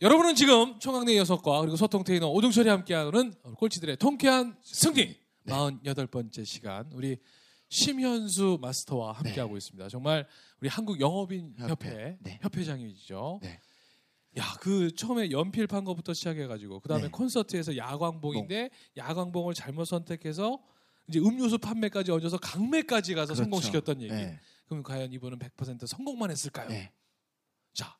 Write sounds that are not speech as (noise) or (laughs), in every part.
여러분은 지금 총각내 여섯과 그리고 소통 테이너 오중철이 함께하는 꼴찌들의 통쾌한 승리 48번째 시간 우리 심현수 마스터와 함께하고 있습니다. 정말 우리 한국 영업인 협회, 협회. 네. 협회장이죠. 네. 야, 그 처음에 연필 판 거부터 시작해가지고 그 다음에 네. 콘서트에서 야광봉인데 야광봉을 잘못 선택해서 이제 음료수 판매까지 얹어서 강매까지 가서 그렇죠. 성공시켰던 얘기. 네. 그럼 과연 이분은 100% 성공만 했을까요? 네. 자,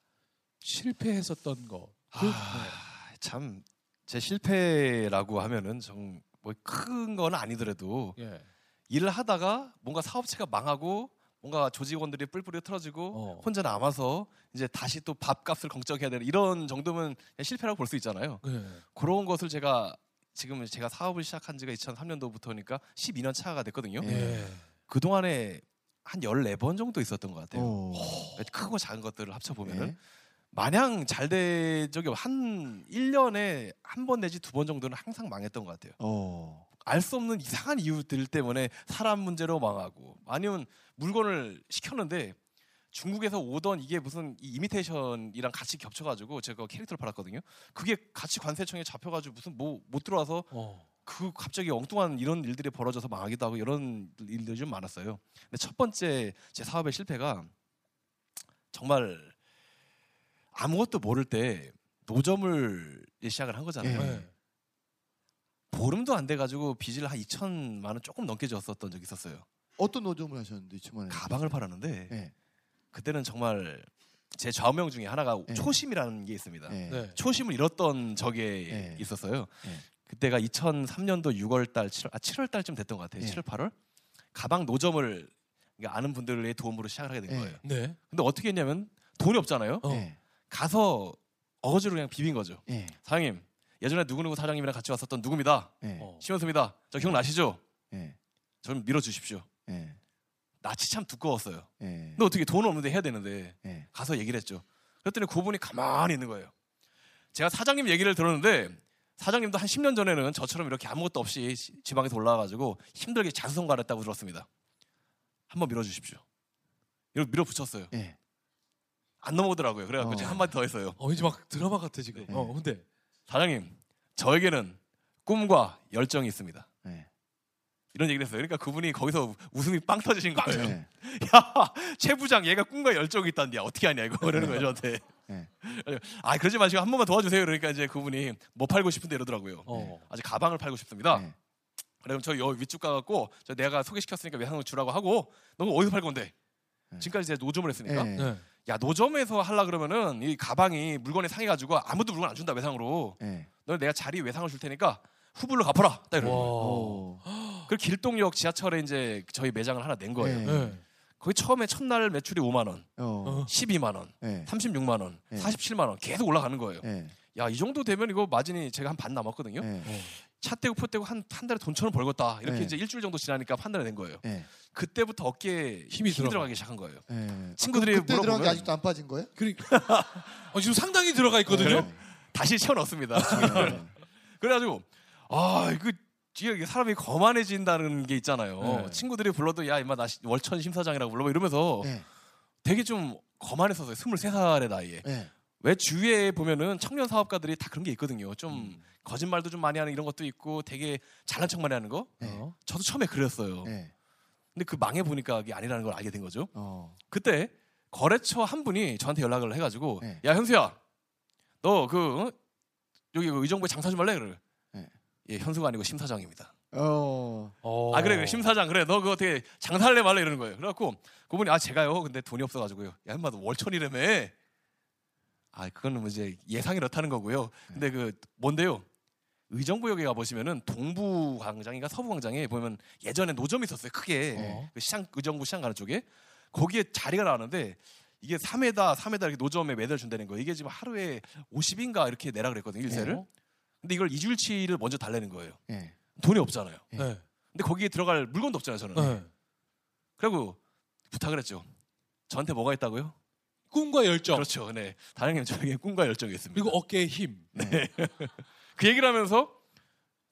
실패했었던 거. 그, 아, 참 제 실패라고 하면은 정뭐큰 건 아니더라도 네. 예. 일을 하다가 뭔가 사업체가 망하고 뭔가 조직원들이 뿔뿔이 틀어지고 어. 혼자 남아서 이제 다시 또 밥값을 걱정해야 되는 이런 정도면 실패라고 볼 수 있잖아요. 네. 그런 것을 제가 지금 제가 사업을 시작한 지가 2003년도부터니까 12년 차가 됐거든요. 예. 그 동안에 한 14번 정도 있었던 것 같아요. 오. 크고 작은 것들을 합쳐 보면은 네. 마냥 잘 된 적이 없- 한 1년에 한 번 내지 두 번 정도는 항상 망했던 것 같아요. 어. 알수 없는 이상한 이유들 때문에 사람 문제로 망하고 아니면 물건을 시켰는데 중국에서 오던 이게 무슨 이 이미테이션이랑 같이 겹쳐가지고 제가 캐릭터를 팔았거든요. 그게 같이 관세청에 잡혀가지고 무슨 뭐 못 들어와서 어. 그 갑자기 엉뚱한 이런 일들이 벌어져서 망하기도 하고 이런 일들이 좀 많았어요. 근데 첫 번째 제 사업의 실패가 정말 아무것도 모를 때 노점을 시작을 한 거잖아요. 예. 네. 보름도 안 돼가지고 빚을 한 2천만 원 조금 넘게 졌었던 적이 있었어요. 어떤 노점을 하셨는데 2천만 원? 가방을 팔았는데 네. 그때는 정말 제 좌우명 중에 하나가 네. 초심이라는 게 있습니다. 네. 네. 초심을 잃었던 적에 네. 있었어요. 네. 그때가 2003년도 6월 달, 7월, 아, 7월 달쯤 됐던 것 같아요. 네. 7월, 8월. 가방 노점을 그러니까 아는 분들의 도움으로 시작을 하게 된 네. 거예요. 네. 근데 어떻게 했냐면 돈이 없잖아요. 어. 네. 가서 어거지로 그냥 비빈 거죠. 네. 사장님, 예전에 누구누구 사장님이랑 같이 왔었던 누구입니다. 네. 어. 심현수입니다. 저 기억나시죠? 네. 저를 밀어주십시오. 네. 낯이 참 두꺼웠어요. 네. 근데 어떻게 돈 없는데 해야 되는데 네. 가서 얘기를 했죠. 그랬더니 그분이 가만히 있는 거예요. 제가 사장님 얘기를 들었는데 사장님도 한 10년 전에는 저처럼 이렇게 아무것도 없이 시- 지방에서 올라와가지고 힘들게 자수성가했다고 들었습니다. 한번 밀어주십시오. 이렇게 밀어붙였어요. 네. 안 넘어오더라고요. 그래갖고 어. 제가 한마디 더 했어요. 어, 이제 막 드라마 같아 지금. 네. 어, 근데 사장님, 저에게는 꿈과 열정이 있습니다. 네. 이런 얘기를 했어요. 그러니까 그분이 거기서 웃음이 빵 터지신 거예요. 네. (laughs) 야, 최 부장 얘가 꿈과 열정이 있다는데 어떻게 하냐 이거 그러는 거예요 저한테. 네. 아 그러지 마시고 한 번만 도와주세요. 그러니까 이제 그분이 뭐 팔고 싶은데 이러더라고요. 어. 아직 가방을 팔고 싶습니다. 네. 그럼 저 여기 위쪽 가갖고 저 내가 소개시켰으니까 외상을 주라고 하고 너는 어디서 팔 건데? 네. 지금까지 제가 노점을 했으니까. 네. 네. 야 노점에서 하려 그러면은 이 가방이 물건이 상해 가지고 아무도 물건 안 준다 외상으로. 네. 너는 내가 자리 외상을 줄 테니까 후불로 갚아라. 딱 이러는 거예요. 그 길동역 지하철에 이제 저희 매장을 하나 낸 거예요. 네. 네. 거기 처음에 첫날 매출이 5만 원, 어. 12만 원, 네. 36만 원, 네. 47만 원 계속 올라가는 거예요. 네. 야이 정도 되면 이거 마진이 제가 한 반 남았거든요. 차 떼고 포 떼고 한, 한 달에 돈 천은 벌겠다. 이렇게 네. 이제 일주일 정도 지나니까 판단을 낸 거예요. 네. 그때부터 어깨에 힘이 힘이, 들어가. 들어가기 시작한 거예요. 네. 친구들이 아, 그때 들어간 게 물어보면 아직도 안 빠진 거예요? 그러니까 (laughs) 어, 지금 상당히 들어가 있거든요. 네. 다시 채워 넣습니다. (laughs) 네. 그래가지고 아 이거 이게 사람이 거만해진다는 게 있잖아요. 네. 친구들이 불러도 야 임마 나 시- 월천 심사장이라고 불러 이러면서 네. 되게 좀 거만했었어요. 23살의 나이에. 네. 왜 주위에 보면은 청년 사업가들이 다 그런 게 있거든요. 좀 음. 거짓말도 좀 많이 하는 이런 것도 있고 되게 잘난 척 많이 하는 거. 네. 어. 저도 처음에 그랬어요. 네. 근데 그 망해 보니까 그게 아니라는 걸 알게 된 거죠. 어. 그때 거래처 한 분이 저한테 연락을 해가지고 네. 야 현수야 너 그 여기 그 의정부에 장사 좀 할래 그래. 네. 예 현수가 아니고 심 사장입니다. 어. 어. 아 그래 그래 심 사장 그래 너 그거 어떻게 장사할래 말래 이러는 거예요. 그래갖고 그분이 아 제가요 근데 돈이 없어가지고요. 야 인마 너 월천이라며. 아 그거는 뭐 이제 예상이 이렇다는 거고요. 근데 그 뭔데요? 의정부역에 가 보시면은 동부 광장인가 서부 광장에 보면 예전에 노점이 있었어요. 크게 어. 그 시장 의정부 시장 가는 쪽에 거기에 자리가 나왔는데 이게 3회다 3회다 이렇게 노점에 매달 준다는 거예요. 이게 지금 하루에 50인가 이렇게 내라 그랬거든요 일세를. 어? 근데 이걸 이주일치를 먼저 달래는 거예요. 예. 돈이 없잖아요. 네. 근데 거기에 들어갈 물건도 없잖아요 저는. 네. 그리고 부탁을 했죠. 저한테 뭐가 있다고요? 꿈과 열정 그렇죠. 네. 다행히 저에게 꿈과 열정이 있습니다. 그리고 어깨에 힘. (laughs) 그 얘기를 하면서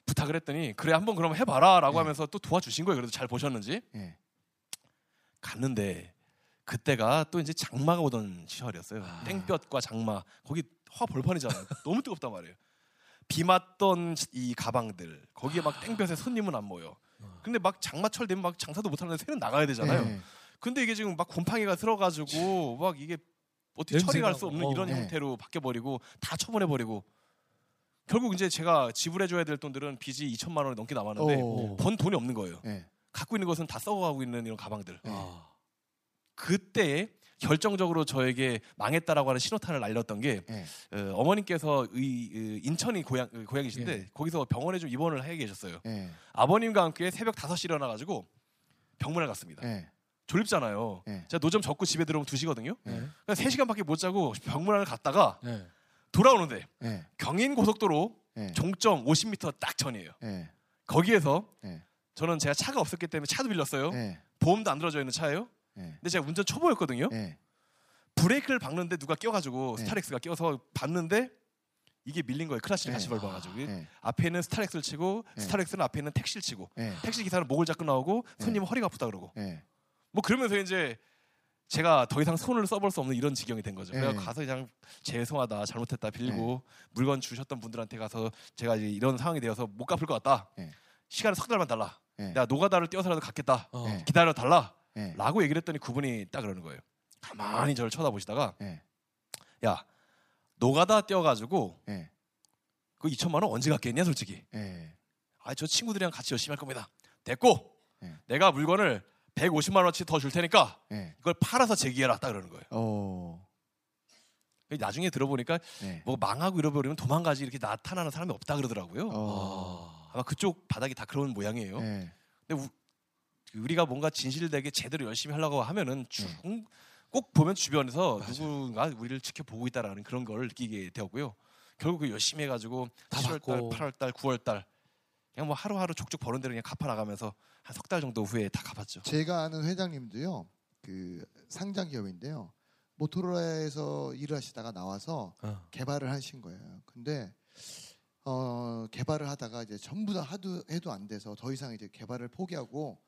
부탁을 했더니 그래 한번 그럼 해봐라라고 네. 하면서 또 도와주신 거예요. 그래도 잘 보셨는지 예. 갔는데 그때가 또 이제 장마가 오던 시절이었어요. 아. 땡볕과 장마 거기 화 벌판이잖아요. (laughs) 너무 뜨겁단 말이에요. 비 맞던 이 가방들 거기에 막 땡볕에 손님은 안 모여. 근데 막 장마철 되면 막 장사도 못 하는데 새는 나가야 되잖아요. 예. 근데 이게 지금 막 곰팡이가 들어가지고 막 이게 어떻게 처리할 수 없는 나고. 이런 어. 네. 형태로 바뀌어 버리고 다 처분해 버리고 결국 이제 제가 지불해 줘야 될 돈들은 빚이 2천만 원이 넘게 남았는데 오. 번 돈이 없는 거예요. 예. 갖고 있는 것은 다 썩어가고 있는 이런 가방들. 아. 그때 결정적으로 저에게 망했다라고 하는 신호탄을 날렸던 게 예. 어, 머님께서 의, 의, 인천이 고향 어, 고향이신데 예. 거기서 병원에 좀 입원을 해 계셨어요. 예. 아버님과 함께 새벽 5시 일어나 가지고 병문안 갔습니다. 예. 졸립잖아요. 예. 제가 노점 접고 집에 들어오면 2시거든요. 네. 그러니까 3시간밖에 못 자고 병문안을 갔다가 네. 돌아오는데 예. 경인 고속도로 예. 종점 50m 딱 전이에요. 예. 거기에서 예. 저는 제가 차가 없었기 때문에 차도 빌렸어요. 예. 보험도 안 들어져 있는 차예요. 예. 근데 제가 운전 초보였거든요. 예. 브레이크를 밟는데 누가 껴가지고 네. 스타렉스가 껴서 밟는데 이게 밀린 거예요. 같이 네. 밟아가지고 예. 앞에 있는 스타렉스를 치고 네. 스타렉스는 앞에 있는 택시를 치고 예. 택시 기사는 목을 잡고 나오고 손님은 허리가 아프다 그러고 예. 뭐 그러면서 이제 제가 더 이상 손을 써볼 수 없는 이런 지경이 된 거죠. 그래서 네. 가서 그냥 죄송하다 잘못했다 빌고 물건 주셨던 분들한테 가서 제가 이제 이런 상황이 되어서 못 갚을 것 같다. 네. 시간을 석 달만 달라. 예. 내가 노가다를 뛰어서라도 갚겠다. 어. 네. 기다려 달라. 예. 라고 얘기를 했더니 그분이 딱 그러는 거예요. 가만히 저를 쳐다보시다가 예. 야 노가다 뛰어가지고 예. 그 2천만 원 언제 갚겠냐 솔직히. 예. 아저 친구들이랑 같이 열심히 할 겁니다. 됐고 네. 내가 물건을 150만 원치 더 줄 테니까 예. 이걸 팔아서 제기해라 딱 그러는 거예요. 어. 나중에 들어보니까 예. 뭐 망하고 잃어버리면 도망가지 이렇게 나타나는 사람이 없다 그러더라고요. 어. 아마 그쪽 바닥이 다 그런 모양이에요. 예. 근데 우, 우리가 뭔가 진실되게 제대로 열심히 하려고 하면은 주- 네. 꼭 보면 주변에서 맞아요. 누군가 우리를 지켜보고 있다라는 그런 걸 느끼게 되었고요. 결국 그 열심히 해가지고 다 7월달, 받고. 8월달, 9월달 그냥 뭐 하루하루 족족 버는 대로 그냥 갚아 나가면서 한 석 달 정도 후에 다 갚았죠. 제가 아는 회장님도요. 그 상장 기업인데요. 모토로라에서 일을 하시다가 나와서 어. 개발을 하신 거예요. 근데 어, 개발을 하다가 이제 전부 다 하도 해도 안 돼서 더 이상 이제 개발을 포기하고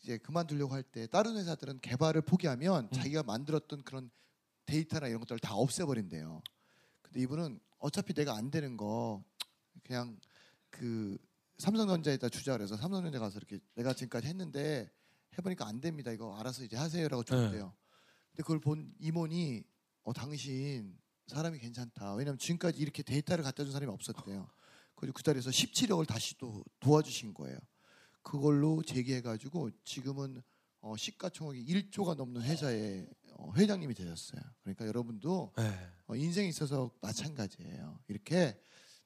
이제 그만두려고 할 때 다른 회사들은 개발을 포기하면 자기가 만들었던 그런 데이터나 이런 것들을 다 없애버린대요. 근데 이분은 어차피 내가 안 되는 거 그냥 그 삼성전자에다 주자 그래서 삼성전자 가서 이렇게 내가 지금까지 했는데 해보니까 안 됩니다. 이거 알아서 이제 하세요라고 줬대요. 근데 그걸 본 임원이 어 당신 사람이 괜찮다. 왜냐면 지금까지 이렇게 데이터를 갖다 준 사람이 없었대요. 그리고 그 자리에서 17억을 다시 또 도와주신 거예요. 그걸로 재기해가지고 지금은 어, 시가총액이 1조가 넘는 회사의 어, 회장님이 되셨어요. 그러니까 여러분도 네. 어, 인생에 있어서 마찬가지예요. 이렇게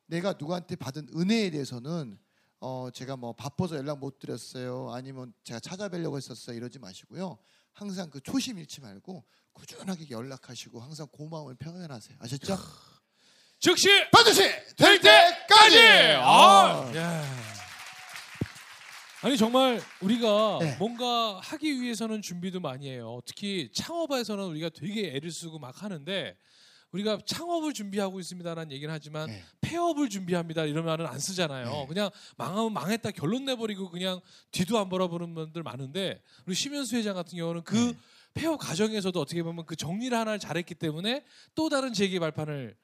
내가 누구한테 받은 은혜에 대해서는 어, 제가 뭐 바빠서 연락 못 드렸어요. 아니면 제가 찾아뵈려고 했었어요. 이러지 마시고요. 항상 그 초심 잃지 말고 꾸준하게 연락하시고 항상 고마움을 표현하세요. 아셨죠? 즉시 반드시 될 때까지! 아, 야. 아니 정말 우리가 네. 뭔가 하기 위해서는 준비도 많이 해요. 특히 창업에서는 우리가 되게 애를 쓰고 막 하는데 우리가 창업을 준비하고 있습니다라는 얘기는 하지만 네. 폐업을 준비합니다 이런 말은 안 쓰잖아요. 네. 그냥 망하면 망했다 결론 내버리고 그냥 뒤도 안 보라보는 분들 많은데 우리 심현수 회장 같은 경우는 그 네. 폐업 과정에서도 어떻게 보면 그 정리를 하나를 잘했기 때문에 또 다른 재기 발판을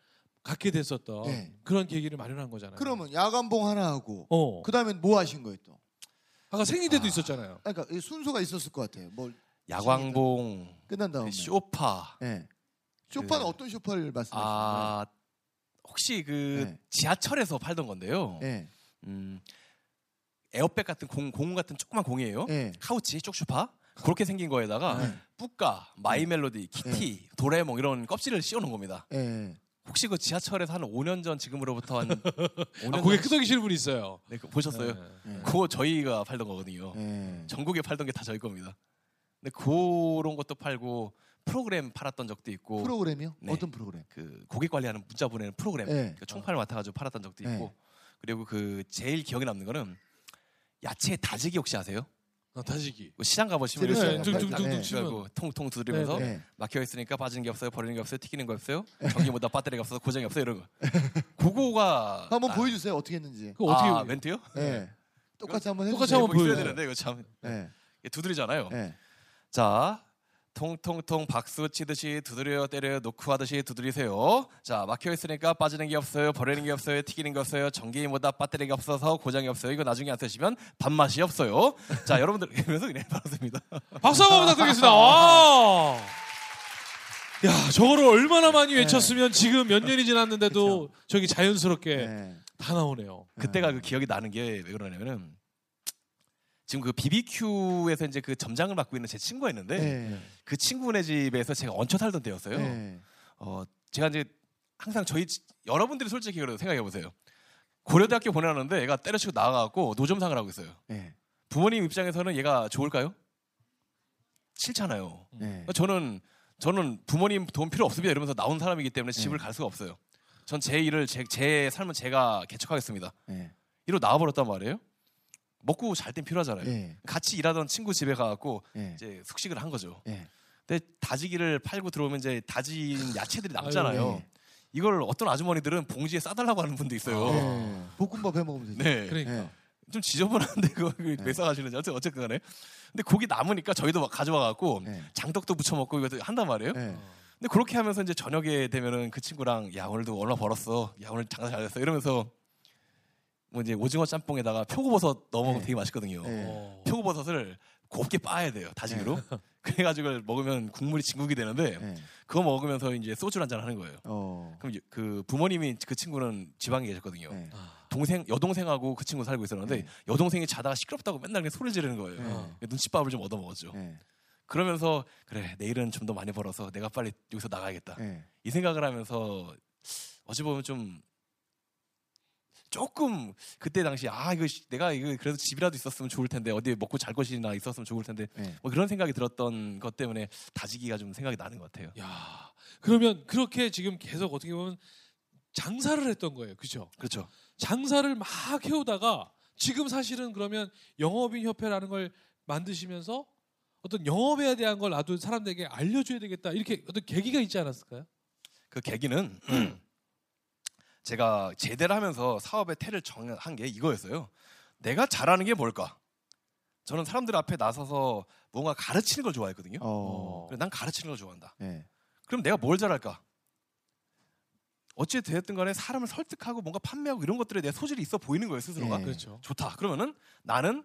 갖게 됐었던 네. 그런 계기를 마련한 거잖아요. 그러면 야광봉 하나 하고 어. 그 다음엔 뭐 하신 거예요 또? 아까 생리대도 아. 있었잖아요. 그러니까 이 순서가 있었을 것 같아요. 뭐 야광봉, 끝난 다음에. 쇼파. 네. 쇼파는 그- 어떤 쇼파를 말씀하시는 거예요? 아 혹시 그 네. 지하철에서 팔던 건데요. 네. 음, 에어백 같은 공, 공 같은 조그만 공이에요. 예. 카우치, 쪽쇼파 그렇게 생긴 거에다가 네. 뿌까, 마이 멜로디, 키티, 도레몽 이런 껍질을 씌워놓은 겁니다. 예. 혹시 그 지하철에서 한 5년 전 지금으로부터 한 (laughs) 5년 아, 고개 전 끄덕이시는 분이 있어요. 네, 그거 보셨어요? 네. 예. 그거 저희가 팔던 거거든요. 예. 전국에 팔던 게 다 저희 겁니다. 근데 그런 것도 팔고 프로그램 팔았던 적도 있고 프로그램이요? 네. 어떤 프로그램? 그 고객 관리하는 문자 보내는 프로그램 네. 그 총판을 맡아가지고 팔았던 적도 있고 네. 그리고 그 제일 기억에 남는 거는 야채 다지기 혹시 아세요? 아, 다지기. 그 시장 가보시면 네, 이렇게 둥둥둥둥 네. 치면. 그래갖고 통통 두드리면서 네. 막혀 있으니까 빠지는 게 없어요, 버리는 게 없어요, 튀기는 거 없어요, 전기보다 배터리가 없어서 고장이 없어요 이런 거. 그거가 한번 아, 보여주세요. 어떻게 했는지. 그 어떻게 아, 멘트요? 예. 똑같이 한번 똑같이 해주세요. 한번 보여줘요. 되는데 이거 참 예. 두드리잖아요. 예. 자, 통통통 박수 치듯이 두드려요, 때려요, 노크 하듯이 두드리세요. 자, 막혀 있으니까 빠지는 게 없어요, 버리는 게 없어요, 튀기는 게 없어요, 전기보다 배터리가 없어서 고장이 없어요. 이거 나중에 안 쓰시면 밥맛이 없어요. 자, 여러분들 (laughs) 이러면서 그냥 받았습니다. 박수 한번 부탁드리겠습니다. 와. (laughs) 야, 저거를 얼마나 많이 네. 외쳤으면 지금 몇 년이 지났는데도 저기 자연스럽게 예. 다 나오네요. 그때가 그 기억이 나는 게 왜 그러냐면은 지금 그 BBQ에서 이제 그 점장을 맡고 있는 제 친구가 있는데 예. 그 친구네 집에서 제가 얹혀 살던 때였어요. 예. 어, 제가 이제 항상 저희 지- 여러분들이 솔직히 그래도 생각해 보세요. 고려대학교 보내놨는데 얘가 때려치고 나가갖고 노점상을 하고 있어요. 예. 부모님 입장에서는 얘가 좋을까요? 싫잖아요. 예. 그러니까 저는 저는 부모님 돈 필요 없습니다 이러면서 나온 사람이기 때문에 집을 네. 갈 수가 없어요. 전 제 일을 제, 제 삶은 제가 개척하겠습니다. 예. 이로 나와버렸단 말이에요. 먹고 잘 땐 필요하잖아요. 예. 같이 일하던 친구 집에 가갖고 예. 이제 숙식을 한 거죠. 예. 근데 다지기를 팔고 들어오면 이제 다진 야채들이 남잖아요. 예. 이걸 어떤 아주머니들은 봉지에 싸달라고 하는 분도 있어요. 예. 볶음밥 해 먹으면 되죠. 네. 그러니까. 예. 좀 지저분한데 그거 왜 싸가시는지 어쨌든 어쨌든 간에. 근데 고기 남으니까 저희도 막 가져와 갖고 예. 장떡도 부쳐 먹고 이것도 한단 말이에요. 예. 근데 그렇게 하면서 이제 저녁에 되면은 그 친구랑 야 오늘도 얼마 벌었어. 야 오늘 장사 잘 됐어. 이러면서 뭐 이제 오징어 짬뽕에다가 표고버섯 넣어 먹으면 네. 되게 맛있거든요. 예. 어. 표고버섯을 곱게 빻아야 돼요. 다지기로. (laughs) 그래가지고 먹으면 국물이 진국이 되는데 예. 그거 먹으면서 이제 소주 한잔 하는 거예요. 어. 그럼 이- 그 부모님이 그 친구는 지방에 계셨거든요. 예. 동생 여동생하고 그 친구 살고 있었는데 네. 여동생이 자다가 시끄럽다고 맨날 그냥 소리 지르는 거예요. 네. 눈칫밥을 좀 얻어 먹었죠. 예. 그러면서 그래 내일은 좀 더 많이 벌어서 내가 빨리 여기서 나가야겠다. 예. 이 생각을 하면서 어찌 보면 좀 조금 그때 당시 아 이거 씨, 내가 이거 그래도 집이라도 있었으면 좋을 텐데 어디에 먹고 잘 것이나 있었으면 좋을 텐데 예. 뭐 그런 생각이 들었던 것 때문에 다지기가 좀 생각이 나는 것 같아요. 야, 그러면 그렇게 지금 계속 어떻게 보면 장사를 했던 거예요. 그죠? 그렇죠. 장사를 막 해오다가 지금 사실은 그러면 영업인 협회라는 걸 만드시면서 어떤 영업에 대한 걸 나도 사람들에게 알려줘야 되겠다 이렇게 어떤 계기가 있지 않았을까요? 그 계기는 (clears throat) (clears throat) 제가 제대를 하면서 사업의 태를 정한 게 이거였어요. 내가 잘하는 게 뭘까? 저는 사람들 앞에 나서서 뭔가 가르치는 걸 좋아했거든요. 어. 그래, 난 가르치는 걸 좋아한다. 예. 그럼 내가 뭘 잘할까? 어찌 되었든 간에 사람을 설득하고 뭔가 판매하고 이런 것들에 대해 소질이 있어 보이는 거예요 스스로가. 네. 그렇죠. 좋다. 그러면은 나는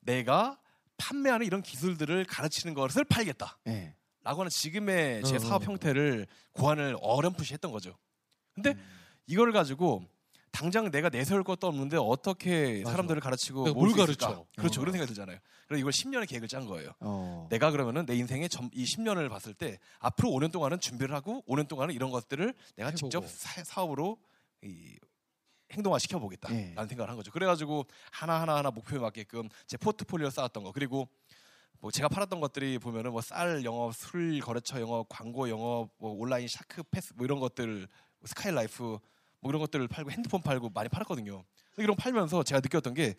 내가 판매하는 이런 기술들을 가르치는 것을 팔겠다. 예. 라고 하는 지금의 제 어, 사업 어. 형태를 고안을 어렴풋이 했던 거죠. 근데 음. 이걸 가지고 당장 내가 내세울 것도 없는데 어떻게 맞아. 사람들을 가르치고 모을 뭘? 가르쳐? 그렇죠. 어. 그런 생각이 들잖아요. 그래서 이걸 10년의 계획을 짠 거예요. 어. 내가 그러면은 내 인생의 점, 이 10년을 봤을 때 앞으로 5년 동안은 준비를 하고 5년 동안은 이런 것들을 내가 해보고. 직접 사, 사업으로 이 행동화 시켜보겠다라는 예. 생각을 한 거죠. 그래가지고 하나 하나 하나 목표에 맞게끔 제 포트폴리오 쌓았던 거 그리고 뭐 제가 팔았던 것들이 보면은 뭐 쌀 영업, 술 거래처 영업, 광고 영업, 뭐 온라인 샤크 패스 뭐 이런 것들 스카이라이프 뭐 이런 것들을 팔고 핸드폰 팔고 많이 팔았거든요. 이런 거 팔면서 제가 느꼈던 게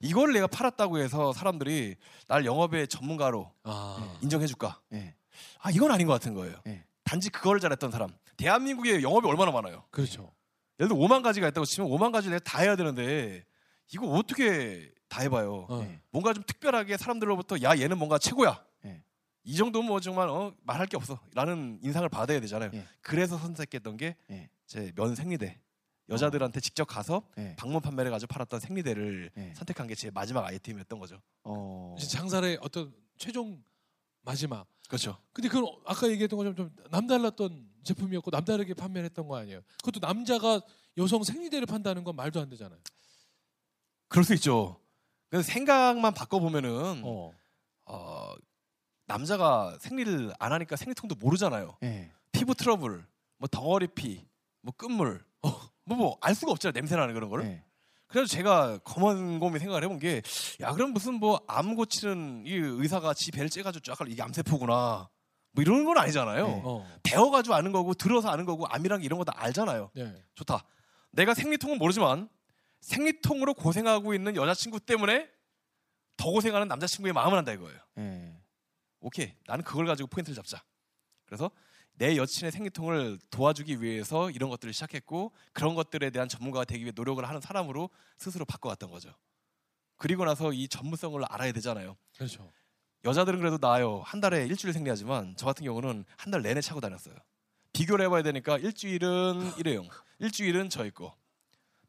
이걸 내가 팔았다고 해서 사람들이 날 영업의 전문가로 아, 인정해줄까? 예. 아 이건 아닌 것 같은 거예요. 예. 단지 그걸 잘했던 사람. 대한민국에 영업이 얼마나 많아요. 그렇죠. 예를 들어 5만 가지가 있다고 치면 5만 가지 내가 다 해야 되는데 이거 어떻게 다 해봐요. 어. 예. 뭔가 좀 특별하게 사람들로부터 야 얘는 뭔가 최고야. 예. 이 정도면 뭐 정말 어, 말할 게 없어라는 인상을 받아야 되잖아요. 예. 그래서 선택했던 게 예. 제면 생리대. 여자들한테 직접 가서 예. 방문 판매를 가지고 팔았던 생리대를 예. 선택한 게 제 마지막 아이템이었던 거죠. 어. 장사의 어떤 최종 마지막. 그렇죠. 근데 그건 아까 얘기했던 것처럼 좀 남달랐던 제품이었고 남다르게 판매를 했던 거 아니에요? 그것도 남자가 여성 생리대를 판다는 건 말도 안 되잖아요. 그럴 수 있죠. 그래서 생각만 바꿔보면은 어. 어, 남자가 생리를 안 하니까 생리통도 모르잖아요. 예. 피부 트러블, 뭐 덩어리 피, 뭐 끝물, 뭐뭐알 수가 없잖아요. 냄새 나는 그런 거를. 예. 그래서 제가 곰곰이 생각을 해본 게, 야 그럼 무슨 뭐 암 고치는 이 의사가 지 배를 째가지고 쫙 이게 암세포구나. 뭐 이런 건 아니잖아요. 네. 어. 배워가지고 아는 거고 들어서 아는 거고 암이랑 이런 거 다 알잖아요. 네. 좋다. 내가 생리통은 모르지만 생리통으로 고생하고 있는 여자친구 때문에 더 고생하는 남자친구의 마음을 한다 이거예요. 예. 오케이. 나는 그걸 가지고 포인트를 잡자. 그래서 내 여친의 생리통을 도와주기 위해서 이런 것들을 시작했고 그런 것들에 대한 전문가가 되기 위해 노력을 하는 사람으로 스스로 바꿔왔던 거죠. 그리고 나서 이 전문성을 알아야 되잖아요. 그렇죠. 여자들은 그래도 나아요. 한 달에 일주일 생리하지만 저 같은 경우는 한 달 내내 차고 다녔어요. 비교를 해봐야 되니까 일주일은 일회용, 일주일은 저희 거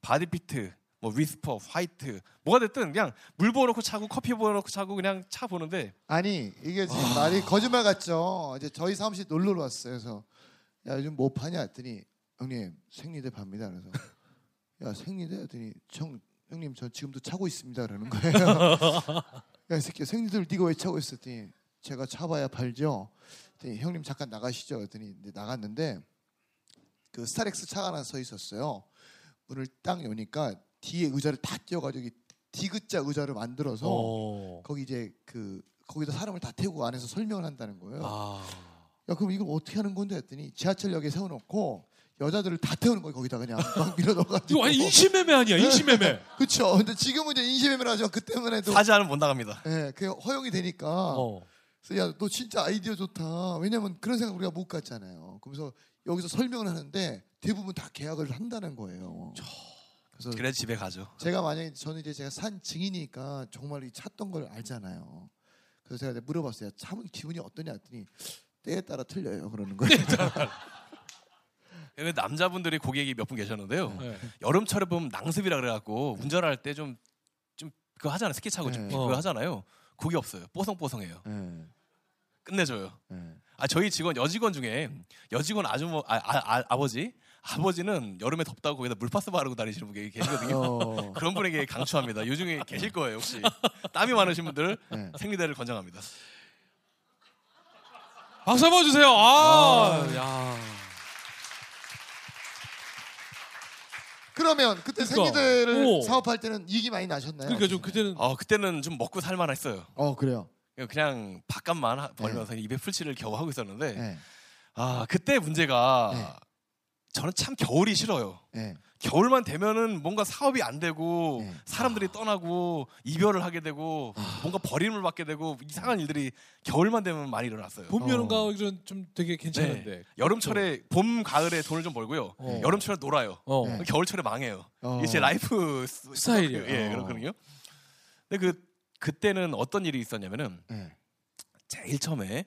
바디피트, 뭐 위스퍼, 화이트 뭐가 됐든 그냥 물 부어놓고 차고 커피 부어놓고 차고 그냥 차 보는데 아니 이게 지금 말이 거짓말 같죠. 이제 저희 사무실 놀러 왔어요. 그래서 야 요즘 뭐 파냐 했더니 형님 생리대 팝니다. 그래서 야 생리대 했더니 형 형님 저 지금도 차고 있습니다. 그러는 거예요. (laughs) 야 이 새끼 생리대를 네가 왜 차고 있어 했더니 제가 차봐야 팔죠. 그랬더니 형님 잠깐 나가시죠. 그랬더니 나갔는데 그 스타렉스 차가 하나 서 있었어요. 문을 딱 여니까 뒤에 의자를 다 띄워가지고 이 디귿자 의자를 만들어서 어. 거기 이제 그 거기다 사람을 다 태우고 안에서 설명을 한다는 거예요. 아. 야 그럼 이걸 어떻게 하는 건데 했더니 지하철역에 세워놓고 여자들을 다 태우는 거예요. 거기다 그냥 (laughs) 막 밀어 넣어가지고. 이거 아니 인신매매 아니야? 인신매매. (laughs) 그렇죠. 근데 지금은 이제 인심매매를 하지만 그때만 해도 사지 않으면 못 나갑니다. 예, 그게 허용이 되니까. 어. 그래서 야 너 진짜 아이디어 좋다. 왜냐면 그런 생각 우리가 못 갔잖아요. 그래서 여기서 설명을 하는데 대부분 다 계약을 한다는 거예요. 그래서 그래 집에 가죠. 제가 만약에 저는 이제 제가 산 증이니까 정말 이 찼던 걸 알잖아요. 그래서 제가 물어봤어요. 참은 기분이 어떠냐 했더니 때에 따라 틀려요. 그러는 거예요. 근데 남자분들이 고객이 몇 분 계셨는데요. 네. 여름철에 보면 낭습이라 그래갖고 운전할 때 좀 좀 그거 하잖아요. 스키 차고 좀 네. 그거 어. 하잖아요. 그게 없어요. 뽀송뽀송해요. 예, 끝내줘요. 예. 아 저희 직원 여직원 중에 여직원 아주머 아, 아, 아, 버지 아버지는 여름에 덥다고 거기다 물파스 바르고 다니시는 분이 계시거든요. 어, (laughs) 그런 분에게 강추합니다. 요즘에 계실 거예요 혹시 (laughs) 땀이 많으신 분들 예. 생리대를 권장합니다. 박수 한번 주세요. 아, 야. 그러면 그때 그러니까. 생리대를 오. 사업할 때는 이익이 많이 나셨나요? 그러니까 좀 그때는 어 그때는 좀 먹고 살만했어요. 어 그래요. 그냥 밥값만 하- 벌면서 입에 풀칠을 겨우 하고 있었는데 예, 아 그때 문제가 네. 저는 참 겨울이 싫어요. 예. 겨울만 되면은 뭔가 사업이 안 되고 네. 사람들이 떠나고 이별을 하게 되고 뭔가 버림을 받게 되고 이상한 일들이 겨울만 되면 많이 일어났어요. 봄, 여름, 어. 가을은 좀 되게 괜찮은데. 여름철에 봄 가을에 돈을 좀 벌고요. 어. 여름철에 놀아요. 어. 네. 겨울철에 망해요. 어. 이게 제 라이프 스- (laughs) 스타일이에요. 예, 어. 그렇거든요. 근데 그 그때는 어떤 일이 있었냐면은 예. 제일 처음에 이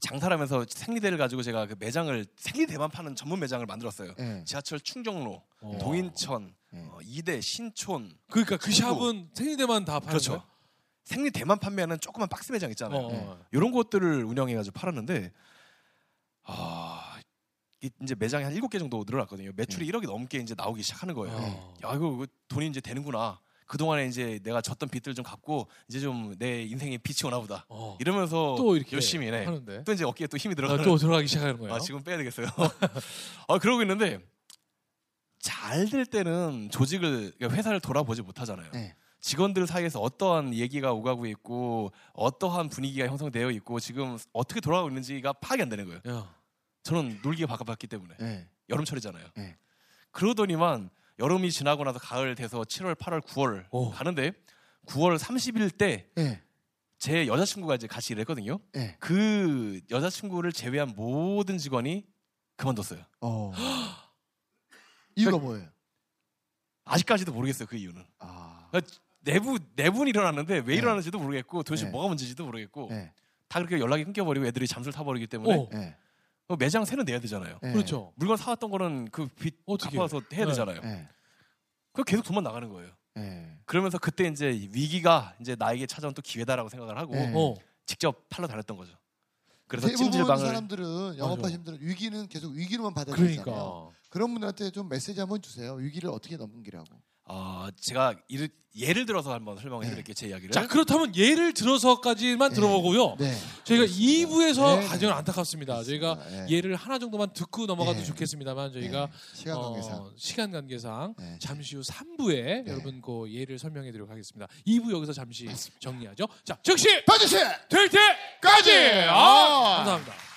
장사를 하면서 생리대를 가지고 제가 그 매장을 생리대만 파는 전문 매장을 만들었어요. 예. 지하철 충정로, 어. 동인천, 예. 어, 이대, 신촌 그러니까 그 그리고- 샵은 생리대만 다 파는 그렇죠. 거예요? 생리대만 판매하는 조그만 박스 매장 있잖아요. 어, 어. 이런 것들을 운영해가지고 팔았는데 아 이- 이제 매장이 한 일곱 개 정도 늘어났거든요. 매출이 1억이 넘게 이제 나오기 시작하는 거예요. 어. 야 이거, 이거 돈이 이제 되는구나. 그 동안에 이제 내가 졌던 빚들 좀 갚고 이제 좀 내 인생에 빛이 오나 보다. 어. 이러면서 또 이렇게 열심히 네. 하는데. 또 이제 어깨에 또 힘이 아, 들어가는. 또 들어가기 시작하는 거예요. 아 지금 빼야 되겠어요. (laughs) 아 그러고 있는데 잘 될 때는 조직을 그러니까 회사를 돌아보지 못하잖아요. 예. 직원들 사이에서 어떠한 얘기가 오가고 있고 어떠한 분위기가 형성되어 있고 지금 어떻게 돌아가고 있는지가 파악이 안 되는 거예요. 야. 저는 놀기가 바빠봤기 때문에 예. 여름철이잖아요. 네. 그러더니만 여름이 지나고 나서 가을 돼서 7월, 8월, 9월 오. 가는데 9월 30일 때제 예. 여자친구가 이제 같이 일했거든요. 예. 그 여자친구를 제외한 모든 직원이 그만뒀어요. 어. (gasps) 이유가 뭐예요? 아직까지도 모르겠어요 그 이유는. 아. 내부 내분이 일어났는데 왜 네. 일어나는지도 모르겠고 도대체 네. 뭐가 문제인지도 모르겠고 예. 다 그렇게 연락이 끊겨버리고 애들이 잠수를 타버리기 때문에 어. 예. 어, 매장 세는 내야 되잖아요. 예. 그렇죠. 물건 사왔던 거는 그빚 어떻게 갚아서 해야 네. 되잖아요. 예. 그 계속 돈만 나가는 거예요. 예. 그러면서 그때 이제 위기가 이제 나에게 찾아온 또 기회다라고 생각을 하고 네. 어. 직접 팔러 다녔던 거죠. 그래서 대부분 찜질방을 사람들은 영업하시는 분들은 위기는 계속 위기로만 그러니까. 받아들이잖아요. 그런 분들한테 좀 메시지 한번 주세요. 위기를 어떻게 넘기라고. 어, 제가 이를, 예를 들어서 한번 설명해 드릴게요. 제 이야기를. 자 그렇다면 예를 들어서까지만 네. 들어보고요. 네. 저희가 그렇습니다. 2부에서 네, 가장 네. 안타깝습니다. 저희가 네. 예를 하나 정도만 듣고 넘어가도 네. 좋겠습니다만 저희가 네. 시간 관계상 어, 시간 관계상 네. 잠시 후 3부에 네. 여러분 그 예를 설명해 드리도록 하겠습니다. 2부 여기서 잠시 정리하죠. 자 즉시 봐주세요. 될 때까지. 아, 아. 감사합니다.